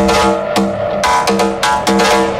Thank you.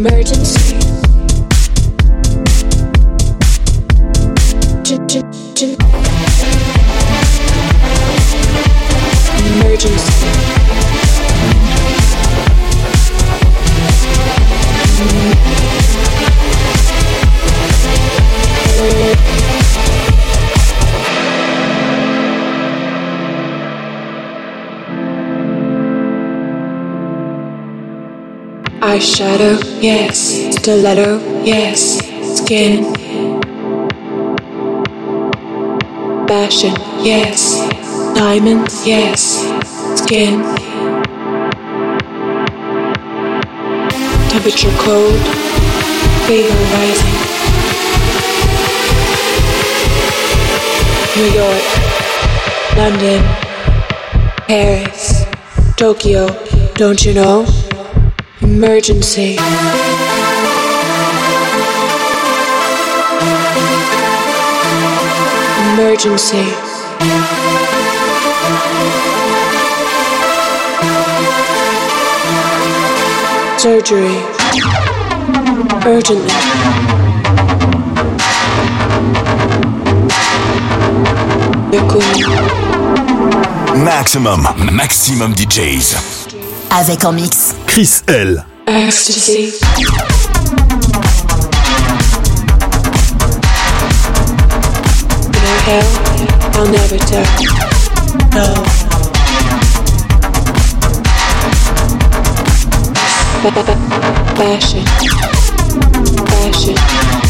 Emergency. Eyeshadow, yes. Stiletto, yes. Skin. Fashion, yes. Diamonds, yes. Skin. Temperature cold. Fever rising. New York. London. Paris. Tokyo. Don't you know? Emergency. Emergency. Surgery. Urgently. Maxximum, Maxximum DJs. Avec en mix Crys L. Ecstasy. I'll never. No. Fa- fa- fa- Fashion. Fashion.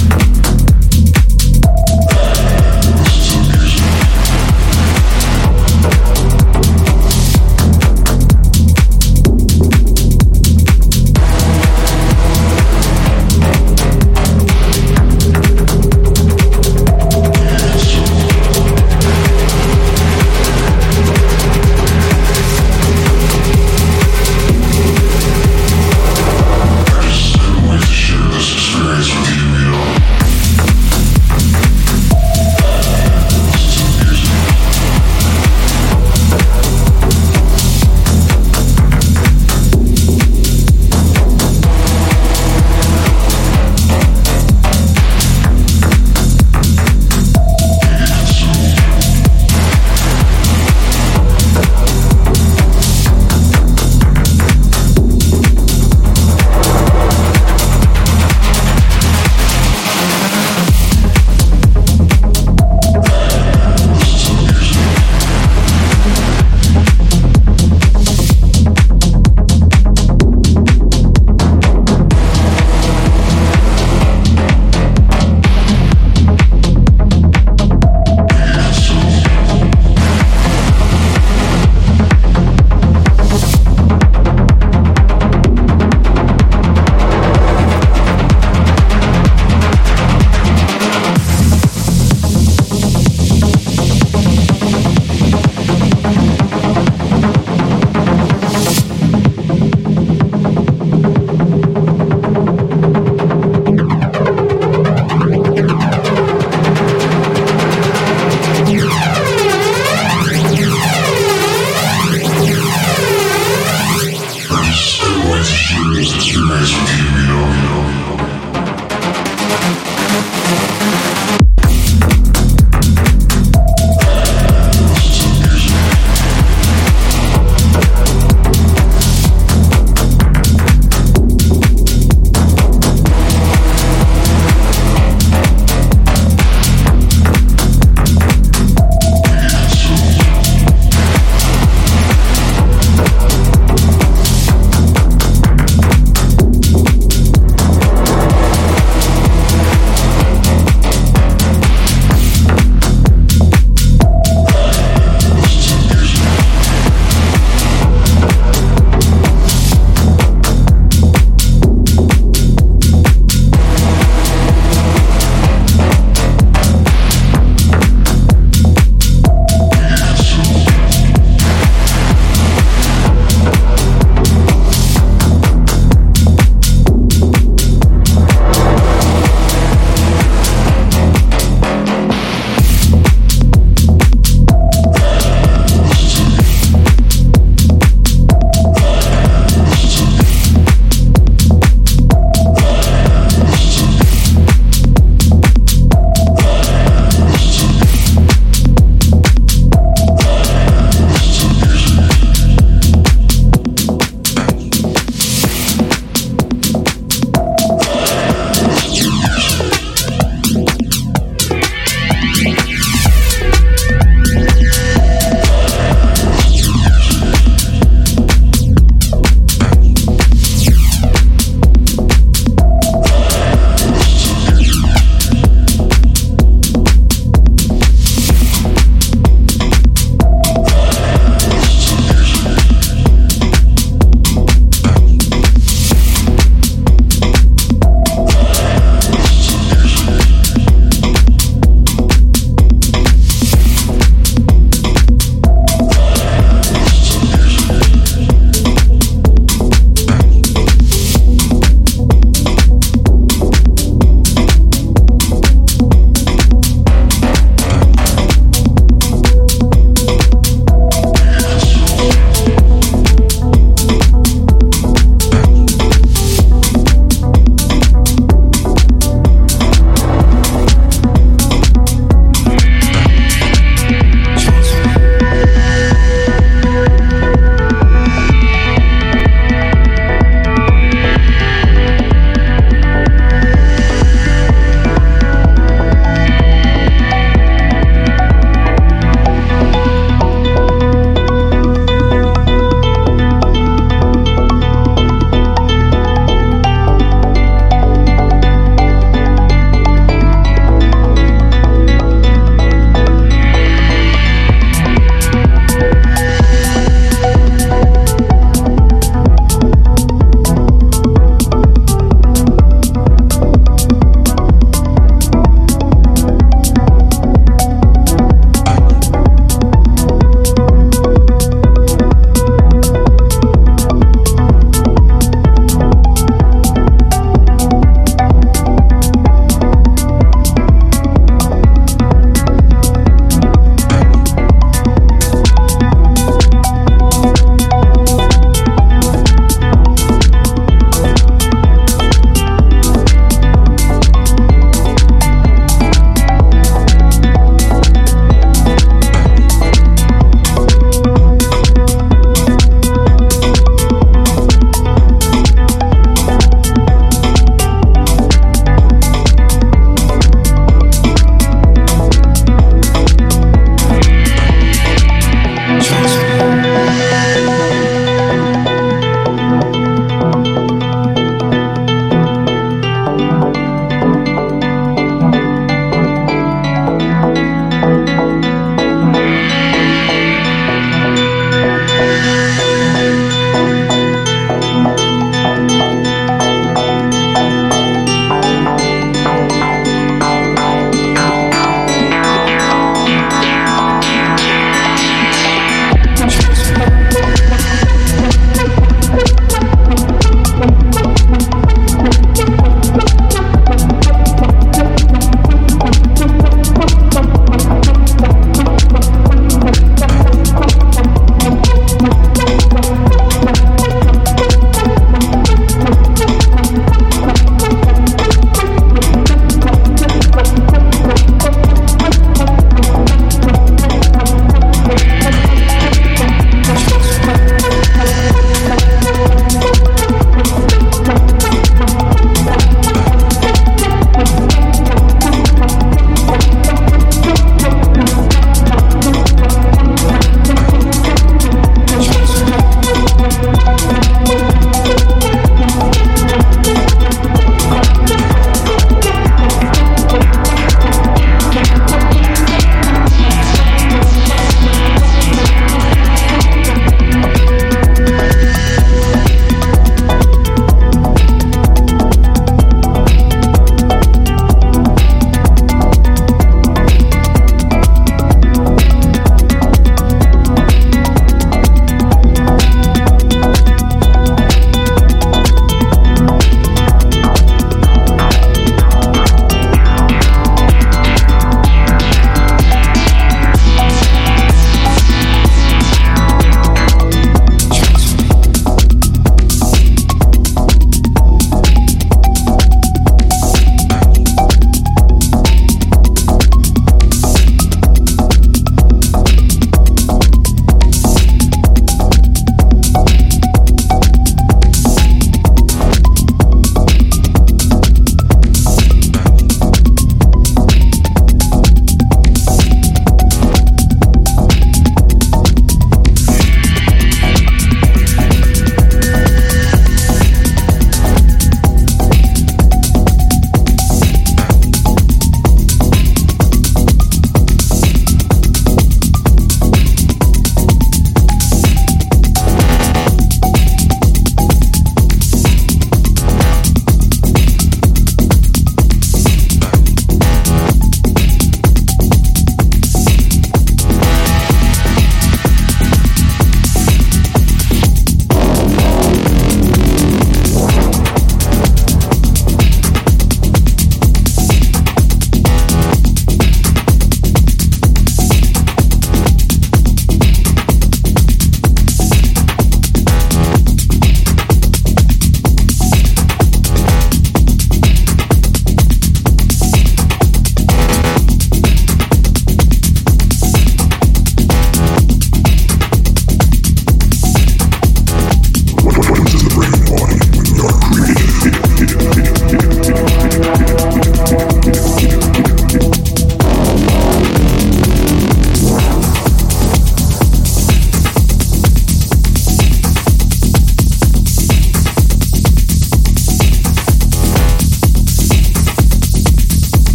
Crash review, you know.